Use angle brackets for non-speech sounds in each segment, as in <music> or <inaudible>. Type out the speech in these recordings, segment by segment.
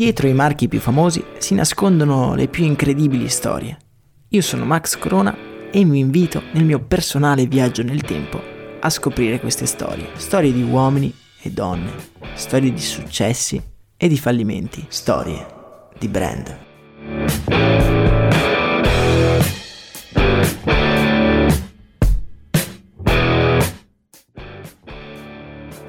Dietro i marchi più famosi si nascondono le più incredibili storie. Io sono Max Corona e vi invito nel mio personale viaggio nel tempo a scoprire queste storie. Storie di uomini e donne, storie di successi e di fallimenti, storie di brand.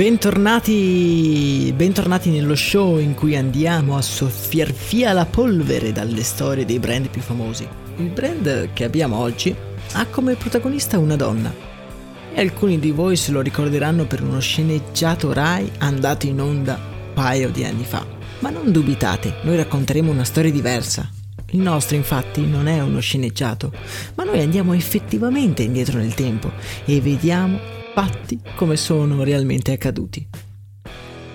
Bentornati, bentornati nello show in cui andiamo a soffiar via la polvere dalle storie dei brand più famosi. Il brand che abbiamo oggi ha come protagonista una donna. E alcuni di voi se lo ricorderanno per uno sceneggiato Rai andato in onda un paio di anni fa. Ma non dubitate, noi racconteremo una storia diversa. Il nostro infatti non è uno sceneggiato, ma noi andiamo effettivamente indietro nel tempo e vediamo fatti come sono realmente accaduti.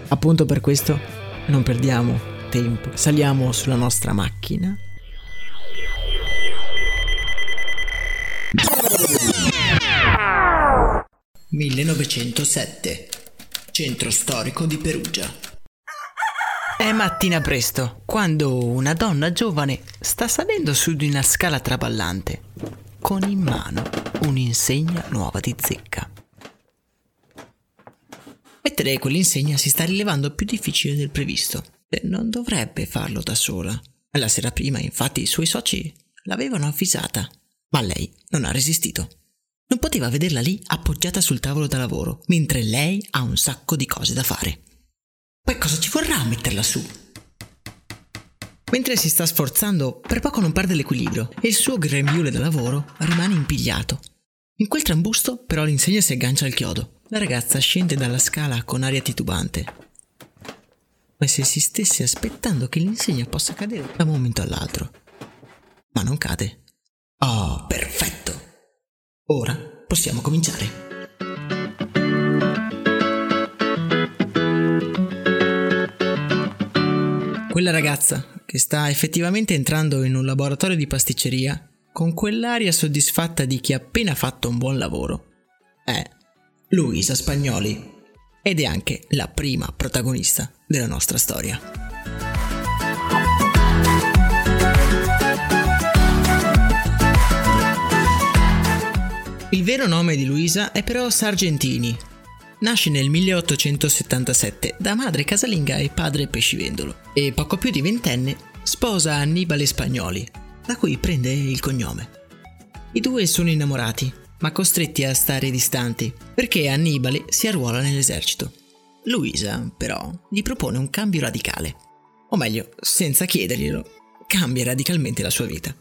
Appunto per questo non perdiamo tempo, saliamo sulla nostra macchina. «1907. Centro storico di Perugia». È mattina presto, quando una donna giovane sta salendo su di una scala traballante, con in mano un'insegna nuova di zecca. Mettere quell'insegna si sta rilevando più difficile del previsto non dovrebbe farlo da sola. La sera prima, infatti, i suoi soci l'avevano avvisata, ma lei non ha resistito. Non poteva vederla lì appoggiata sul tavolo da lavoro, mentre lei ha un sacco di cose da fare. Poi cosa ci vorrà a metterla su? Mentre si sta sforzando, per poco non perde l'equilibrio e il suo grembiule da lavoro rimane impigliato. In quel trambusto però l'insegna si aggancia al chiodo la ragazza scende dalla scala con aria titubante, come se si stesse aspettando che l'insegna possa cadere da un momento all'altro. Ma non cade. Oh, perfetto! Ora possiamo cominciare. Quella ragazza, che sta effettivamente entrando in un laboratorio di pasticceria, con quell'aria soddisfatta di chi ha appena fatto un buon lavoro, è Luisa Spagnoli, ed è anche la prima protagonista della nostra storia. Il vero nome di Luisa è però Sargentini. Nasce nel 1877 da madre casalinga e padre pescivendolo e poco più di ventenne sposa Annibale Spagnoli, da cui prende il cognome. I due sono innamorati ma costretti a stare distanti, perché Annibale si arruola nell'esercito. Luisa, però, gli propone un cambio radicale. O meglio, senza chiederglielo, cambia radicalmente la sua vita.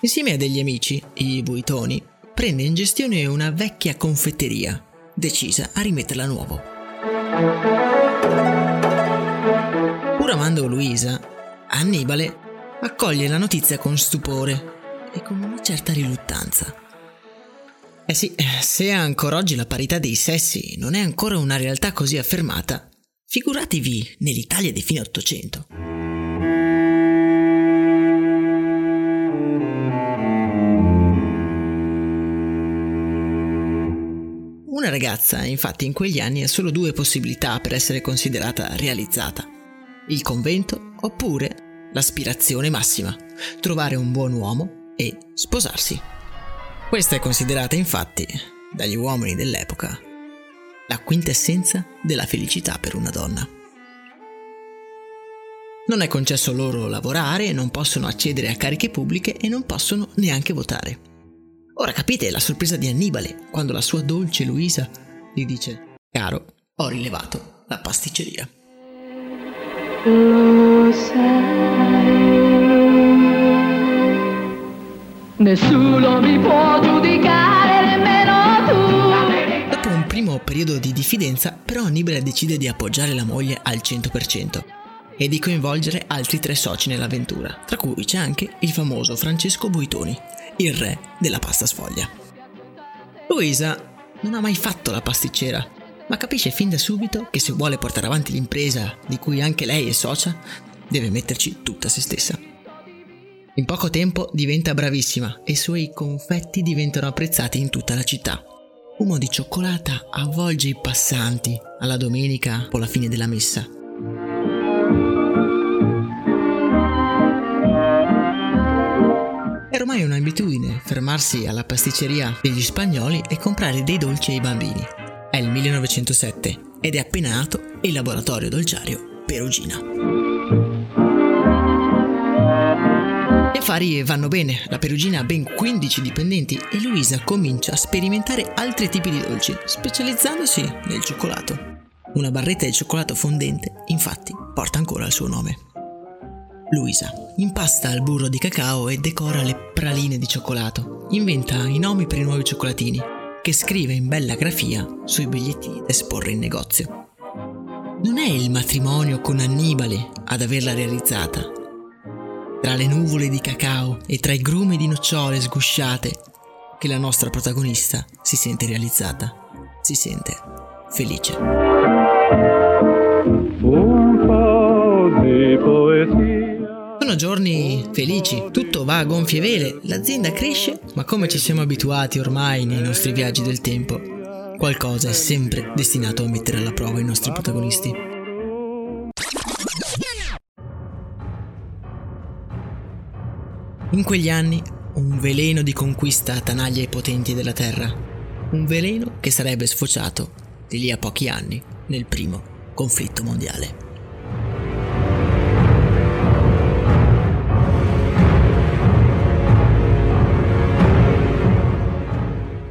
Insieme a degli amici, i Buitoni, prende in gestione una vecchia confetteria, decisa a rimetterla a nuovo. Pur amando Luisa, Annibale accoglie la notizia con stupore e con una certa riluttanza. Eh sì, se ancora oggi la parità dei sessi non è ancora una realtà così affermata, figuratevi nell'Italia di fine Ottocento. Una ragazza, infatti, in quegli anni ha solo due possibilità per essere considerata realizzata. Il convento oppure l'aspirazione massima, trovare un buon uomo e sposarsi. Questa è considerata, infatti, dagli uomini dell'epoca, la quintessenza della felicità per una donna. Non è concesso loro lavorare, non possono accedere a cariche pubbliche e non possono neanche votare. Ora capite la sorpresa di Annibale quando la sua dolce Luisa gli dice: Caro, ho rilevato la pasticceria. Lo sai, nessuno mi può giudicare, nemmeno tu. Dopo un primo periodo di diffidenza, però Annibale decide di appoggiare la moglie al 100% e di coinvolgere altri tre soci nell'avventura, tra cui c'è anche il famoso Francesco Boitoni, il re della pasta sfoglia. Luisa non ha mai fatto la pasticcera, ma capisce fin da subito che se vuole portare avanti l'impresa di cui anche lei è socia, deve metterci tutta se stessa. In poco tempo diventa bravissima e i suoi confetti diventano apprezzati in tutta la città. Uno di cioccolata avvolge i passanti alla domenica o alla fine della messa È ormai un'abitudine fermarsi alla pasticceria degli spagnoli e comprare dei dolci ai bambini. È il 1907 ed è appena nato il laboratorio dolciario Perugina. Affari vanno bene, la Perugina ha ben 15 dipendenti e Luisa comincia a sperimentare altri tipi di dolci, specializzandosi nel cioccolato. Una barretta di cioccolato fondente, infatti, porta ancora il suo nome. Luisa impasta il burro di cacao e decora le praline di cioccolato. Inventa i nomi per i nuovi cioccolatini, che scrive in bella grafia sui bigliettini da esporre in negozio. Non è il matrimonio con Annibale ad averla realizzata. Tra le nuvole di cacao e tra i grumi di nocciole sgusciate, che la nostra protagonista si sente realizzata, si sente felice. Un po' di poesia. Sono giorni felici, tutto va a gonfie vele, l'azienda cresce, ma come ci siamo abituati ormai nei nostri viaggi del tempo, qualcosa è sempre destinato a mettere alla prova i nostri protagonisti. In quegli anni un veleno di conquista attanaglia i potenti della Terra, un veleno che sarebbe sfociato di lì a pochi anni nel primo conflitto mondiale.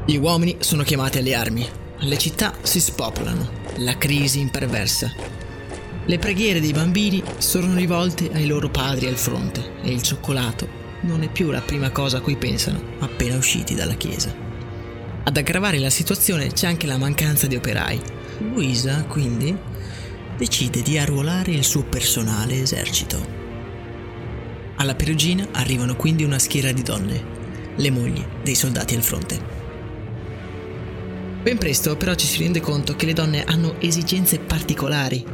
Gli uomini sono chiamati alle armi, le città si spopolano, la crisi imperversa. Le preghiere dei bambini sono rivolte ai loro padri al fronte e il cioccolato non è più la prima cosa a cui pensano appena usciti dalla chiesa. Ad aggravare la situazione c'è anche la mancanza di operai. Luisa, quindi, decide di arruolare il suo personale esercito. Alla Perugina arrivano quindi una schiera di donne, le mogli dei soldati al fronte. Ben presto però ci si rende conto che le donne hanno esigenze particolari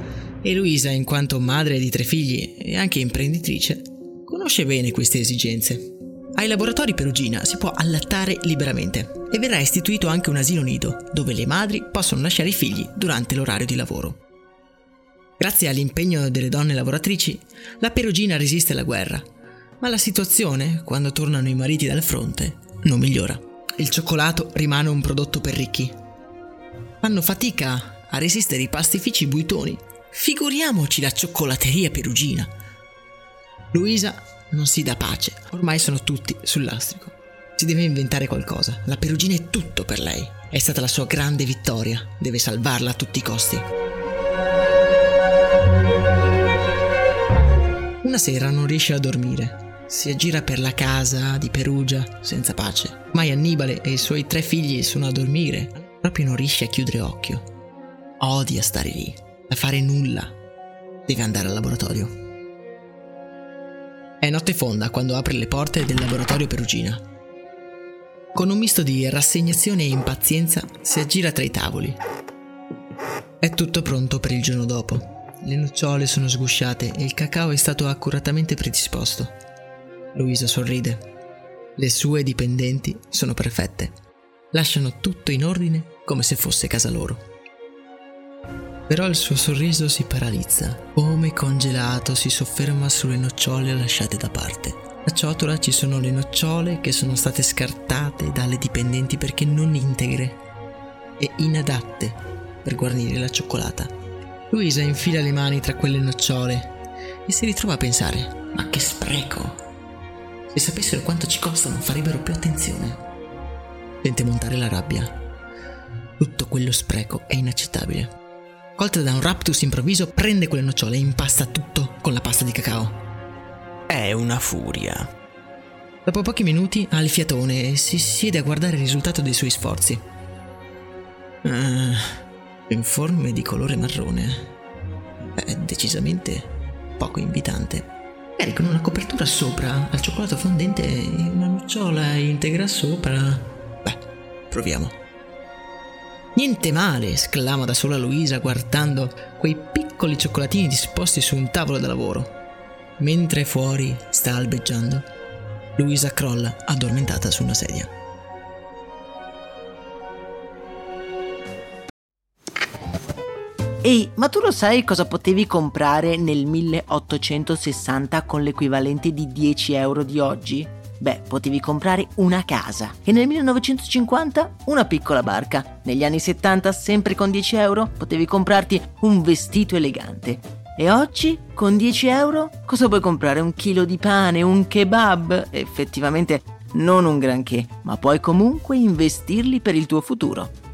e Luisa, in quanto madre di tre figli e anche imprenditrice, conosce bene queste esigenze. Ai laboratori Perugina si può allattare liberamente e verrà istituito anche un asilo nido dove le madri possono lasciare i figli durante l'orario di lavoro. Grazie all'impegno delle donne lavoratrici, la Perugina resiste alla guerra, ma la situazione, quando tornano i mariti dal fronte, non migliora il cioccolato rimane un prodotto per ricchi. Fanno fatica a resistere i pastifici buitoni. Figuriamoci la cioccolateria perugina. Luisa non si dà pace, ormai sono tutti sul lastrico. Si deve inventare qualcosa. La perugina è tutto per lei. È stata la sua grande vittoria. Deve salvarla a tutti i costi. Una sera non riesce a dormire si aggira per la casa di Perugia senza pace. Mai Annibale e i suoi tre figli sono a dormire. Proprio non riesce a chiudere occhio. Odia stare lì, a fare nulla. Deve andare al laboratorio. È notte fonda quando apre le porte del laboratorio Perugina. Con un misto di rassegnazione e impazienza si aggira tra i tavoli. È tutto pronto per il giorno dopo. Le nocciole sono sgusciate e il cacao è stato accuratamente predisposto. Luisa sorride. Le sue dipendenti sono perfette. Lasciano tutto in ordine come se fosse casa loro. Però il suo sorriso si paralizza, come congelato si sofferma sulle nocciole lasciate da parte. A ciotola ci sono le nocciole che sono state scartate dalle dipendenti perché non integre e inadatte per guarnire la cioccolata. Luisa infila le mani tra quelle nocciole e si ritrova a pensare: ma che spreco! Se sapessero quanto ci costano farebbero più attenzione. Sente montare la rabbia. Tutto quello spreco è inaccettabile. Colta da un raptus improvviso, prende quelle nocciole e impasta tutto con la pasta di cacao. È una furia. Dopo pochi minuti ha il fiatone e si siede a guardare il risultato dei suoi sforzi. Uh, informe di colore marrone. È decisamente poco invitante. Magari con una copertura sopra, al cioccolato fondente e una nocciola integra sopra. Beh, proviamo. Niente male, esclama da sola Luisa guardando quei piccoli cioccolatini disposti su un tavolo da lavoro. Mentre fuori sta albeggiando, Luisa crolla addormentata su una sedia. Ehi, ma tu lo sai cosa potevi comprare nel 1860 con l'equivalente di 10 euro di oggi? Beh, potevi comprare una casa e nel 1950 una piccola barca. Negli anni 70, sempre con 10 euro, potevi comprarti un vestito elegante. E oggi, con 10 euro, cosa puoi comprare? Un chilo di pane, un kebab? Effettivamente non un granché, ma puoi comunque investirli per il tuo futuro.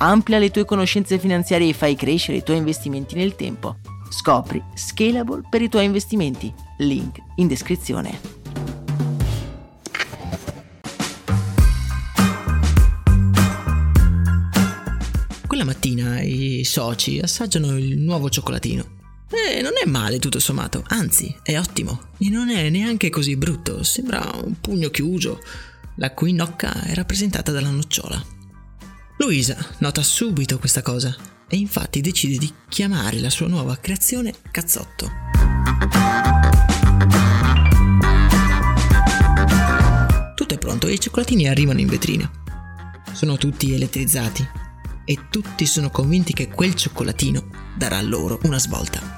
Amplia le tue conoscenze finanziarie e fai crescere i tuoi investimenti nel tempo. Scopri Scalable per i tuoi investimenti. Link in descrizione. Quella mattina i soci assaggiano il nuovo cioccolatino. E non è male tutto sommato, anzi è ottimo. E non è neanche così brutto, sembra un pugno chiuso, la cui nocca è rappresentata dalla nocciola. Luisa nota subito questa cosa e infatti decide di chiamare la sua nuova creazione Cazzotto. Tutto è pronto e i cioccolatini arrivano in vetrina. Sono tutti elettrizzati e tutti sono convinti che quel cioccolatino darà loro una svolta.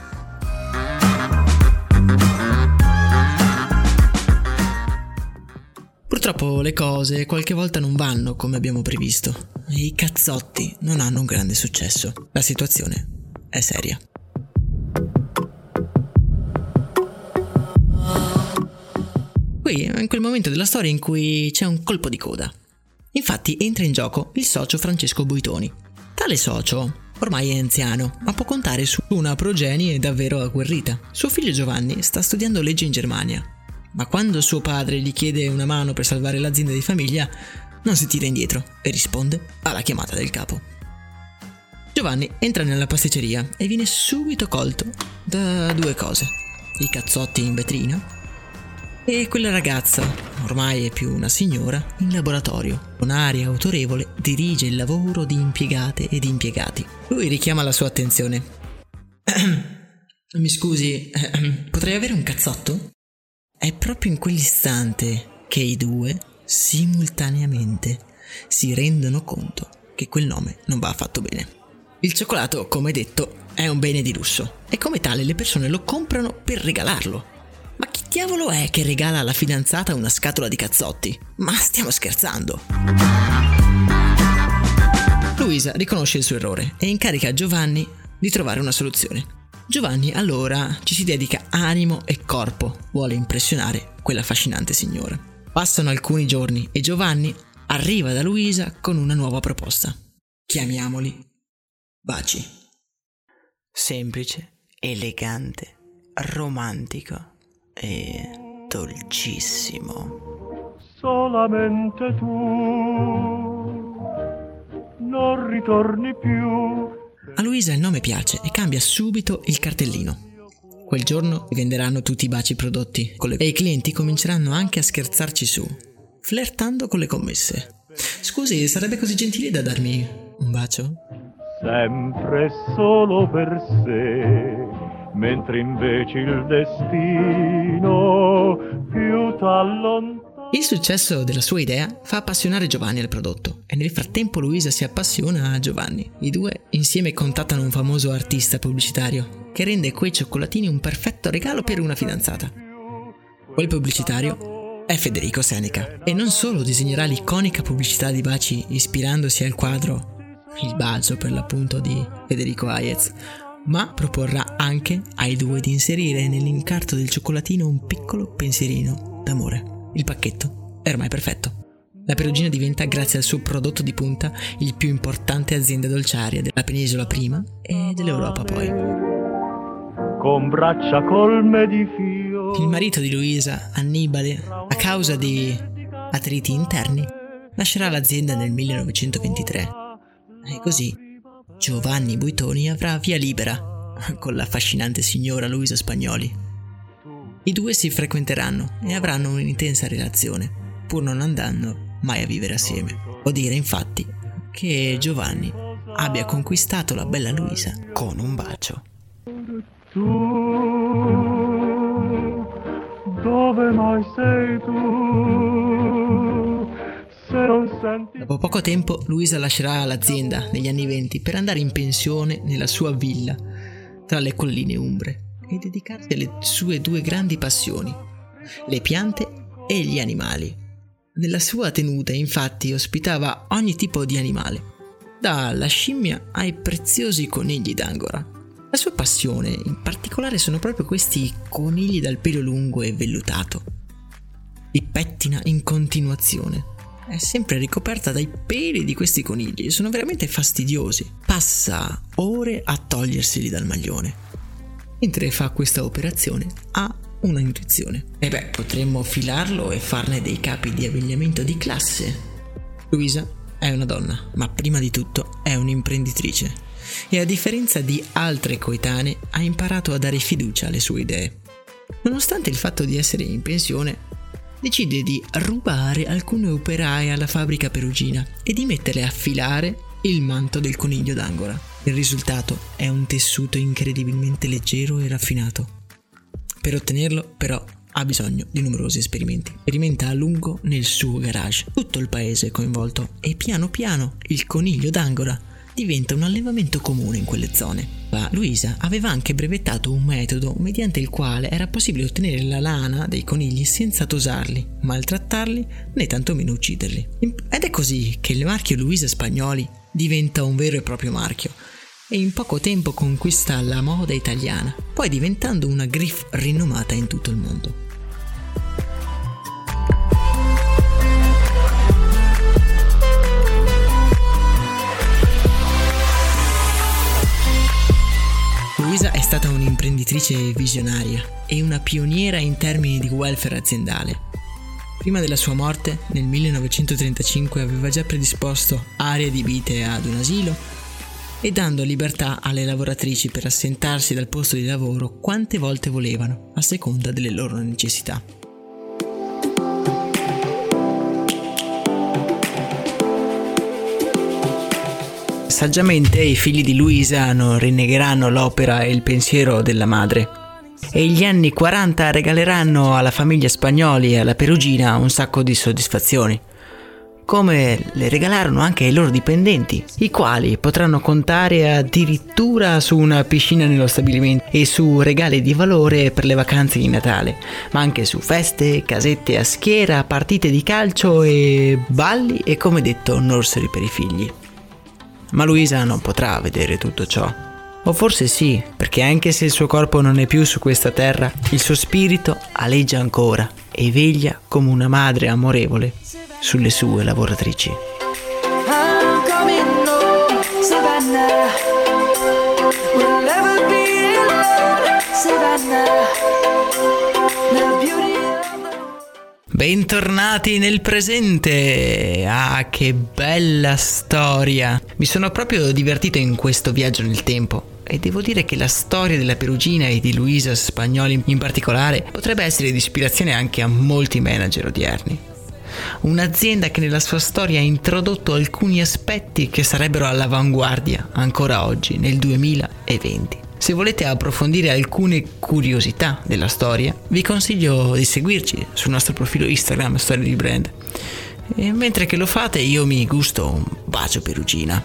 Purtroppo le cose qualche volta non vanno come abbiamo previsto i cazzotti non hanno un grande successo. La situazione è seria. Qui è in quel momento della storia in cui c'è un colpo di coda. Infatti entra in gioco il socio Francesco Buitoni. Tale socio ormai è anziano, ma può contare su una progenie davvero agguerrita. Suo figlio Giovanni sta studiando legge in Germania ma quando suo padre gli chiede una mano per salvare l'azienda di famiglia, non si tira indietro e risponde alla chiamata del capo. Giovanni entra nella pasticceria e viene subito colto da due cose. I cazzotti in vetrina e quella ragazza, ormai è più una signora, in laboratorio, con aria autorevole, dirige il lavoro di impiegate ed impiegati. Lui richiama la sua attenzione. <clears throat> Mi scusi, <clears throat> potrei avere un cazzotto? È proprio in quell'istante che i due, simultaneamente, si rendono conto che quel nome non va affatto bene. Il cioccolato, come detto, è un bene di lusso e come tale le persone lo comprano per regalarlo. Ma chi diavolo è che regala alla fidanzata una scatola di cazzotti? Ma stiamo scherzando. Luisa riconosce il suo errore e incarica Giovanni di trovare una soluzione. Giovanni allora ci si dedica animo e corpo, vuole impressionare quella affascinante signora. Passano alcuni giorni e Giovanni arriva da Luisa con una nuova proposta. Chiamiamoli baci. Semplice, elegante, romantico e dolcissimo. Solamente tu non ritorni più A Luisa il nome piace e cambia subito il cartellino. Quel giorno venderanno tutti i baci prodotti e i clienti cominceranno anche a scherzarci su, flirtando con le commesse. Scusi, sarebbe così gentile da darmi un bacio? sempre solo per sé, mentre invece il destino più t'allontana. Il successo della sua idea fa appassionare Giovanni al prodotto e nel frattempo Luisa si appassiona a Giovanni. I due insieme contattano un famoso artista pubblicitario che rende quei cioccolatini un perfetto regalo per una fidanzata. Quel pubblicitario è Federico Seneca e non solo disegnerà l'iconica pubblicità di baci ispirandosi al quadro Il bacio per l'appunto di Federico Hayez, ma proporrà anche ai due di inserire nell'incarto del cioccolatino un piccolo pensierino d'amore. Il pacchetto è ormai perfetto. La Perugina diventa, grazie al suo prodotto di punta, il più importante azienda dolciaria della penisola prima e dell'Europa poi. Con braccia colme di fiori. Il marito di Luisa, Annibale, a causa di attriti interni, lascerà l'azienda nel 1923. E così Giovanni Buitoni avrà via libera con l'affascinante signora Luisa Spagnoli. I due si frequenteranno e avranno un'intensa relazione, pur non andando mai a vivere assieme. Può dire infatti che Giovanni abbia conquistato la bella Luisa con un bacio. Tu, dove mai sei tu? Senti Dopo poco tempo Luisa lascerà l'azienda negli anni venti per andare in pensione nella sua villa tra le colline umbre e dedicarsi alle sue due grandi passioni, le piante e gli animali. Nella sua tenuta infatti ospitava ogni tipo di animale, dalla scimmia ai preziosi conigli d'angora. La sua passione in particolare sono proprio questi conigli dal pelo lungo e vellutato. Li pettina in continuazione. È sempre ricoperta dai peli di questi conigli sono veramente fastidiosi. Passa ore a toglierseli dal maglione. Mentre fa questa operazione ha una intuizione. E beh, potremmo filarlo e farne dei capi di abbigliamento di classe. Luisa è una donna, ma prima di tutto è un'imprenditrice. E a differenza di altre coetanee ha imparato a dare fiducia alle sue idee. Nonostante il fatto di essere in pensione, decide di rubare alcune operaie alla fabbrica perugina e di metterle a filare il manto del coniglio d'angora. Il risultato è un tessuto incredibilmente leggero e raffinato. Per ottenerlo, però, ha bisogno di numerosi esperimenti. Sperimenta a lungo nel suo garage. Tutto il paese è coinvolto e piano piano il coniglio d'angora diventa un allevamento comune in quelle zone. La Luisa aveva anche brevettato un metodo mediante il quale era possibile ottenere la lana dei conigli senza tosarli, maltrattarli né tantomeno ucciderli. Ed è così che il marchio Luisa Spagnoli diventa un vero e proprio marchio e in poco tempo conquista la moda italiana, poi diventando una griff rinomata in tutto il mondo. Luisa è stata un'imprenditrice visionaria e una pioniera in termini di welfare aziendale. Prima della sua morte, nel 1935, aveva già predisposto aree adibite ad un asilo e dando libertà alle lavoratrici per assentarsi dal posto di lavoro quante volte volevano, a seconda delle loro necessità. Saggiamente i figli di Luisa non rinnegheranno l'opera e il pensiero della madre. E gli anni 40 regaleranno alla famiglia Spagnoli e alla Perugina un sacco di soddisfazioni. Come le regalarono anche ai loro dipendenti, i quali potranno contare addirittura su una piscina nello stabilimento e su regali di valore per le vacanze di Natale, ma anche su feste, casette a schiera, partite di calcio e balli e come detto nursery per i figli. Ma Luisa non potrà vedere tutto ciò. O forse sì, perché anche se il suo corpo non è più su questa terra, il suo spirito aleggia ancora e veglia come una madre amorevole sulle sue lavoratrici. Savannah. Bentornati nel presente! Ah, che bella storia! Mi sono proprio divertito in questo viaggio nel tempo e devo dire che la storia della Perugina e di Luisa Spagnoli in particolare potrebbe essere di ispirazione anche a molti manager odierni. Un'azienda che nella sua storia ha introdotto alcuni aspetti che sarebbero all'avanguardia ancora oggi, nel 2020. Se volete approfondire alcune curiosità della storia, vi consiglio di seguirci sul nostro profilo Instagram Storia di Brand. E mentre che lo fate io mi gusto un bacio perugina.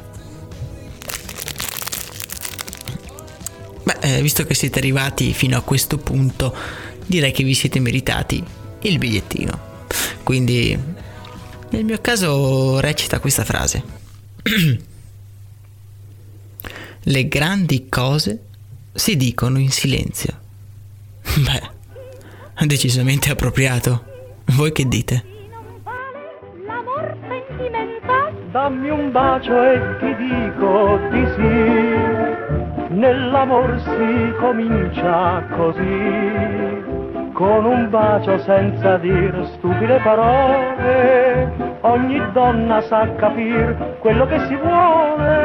Beh, eh, visto che siete arrivati fino a questo punto, direi che vi siete meritati il bigliettino. Quindi, nel mio caso recita questa frase. <clears throat> Le grandi cose si dicono in silenzio. <laughs> Beh, decisamente appropriato. Voi che dite? Dammi un bacio e ti dico di sì. Nell'amor si comincia così. Con un bacio senza dir stupide parole. Ogni donna sa capir quello che si vuole.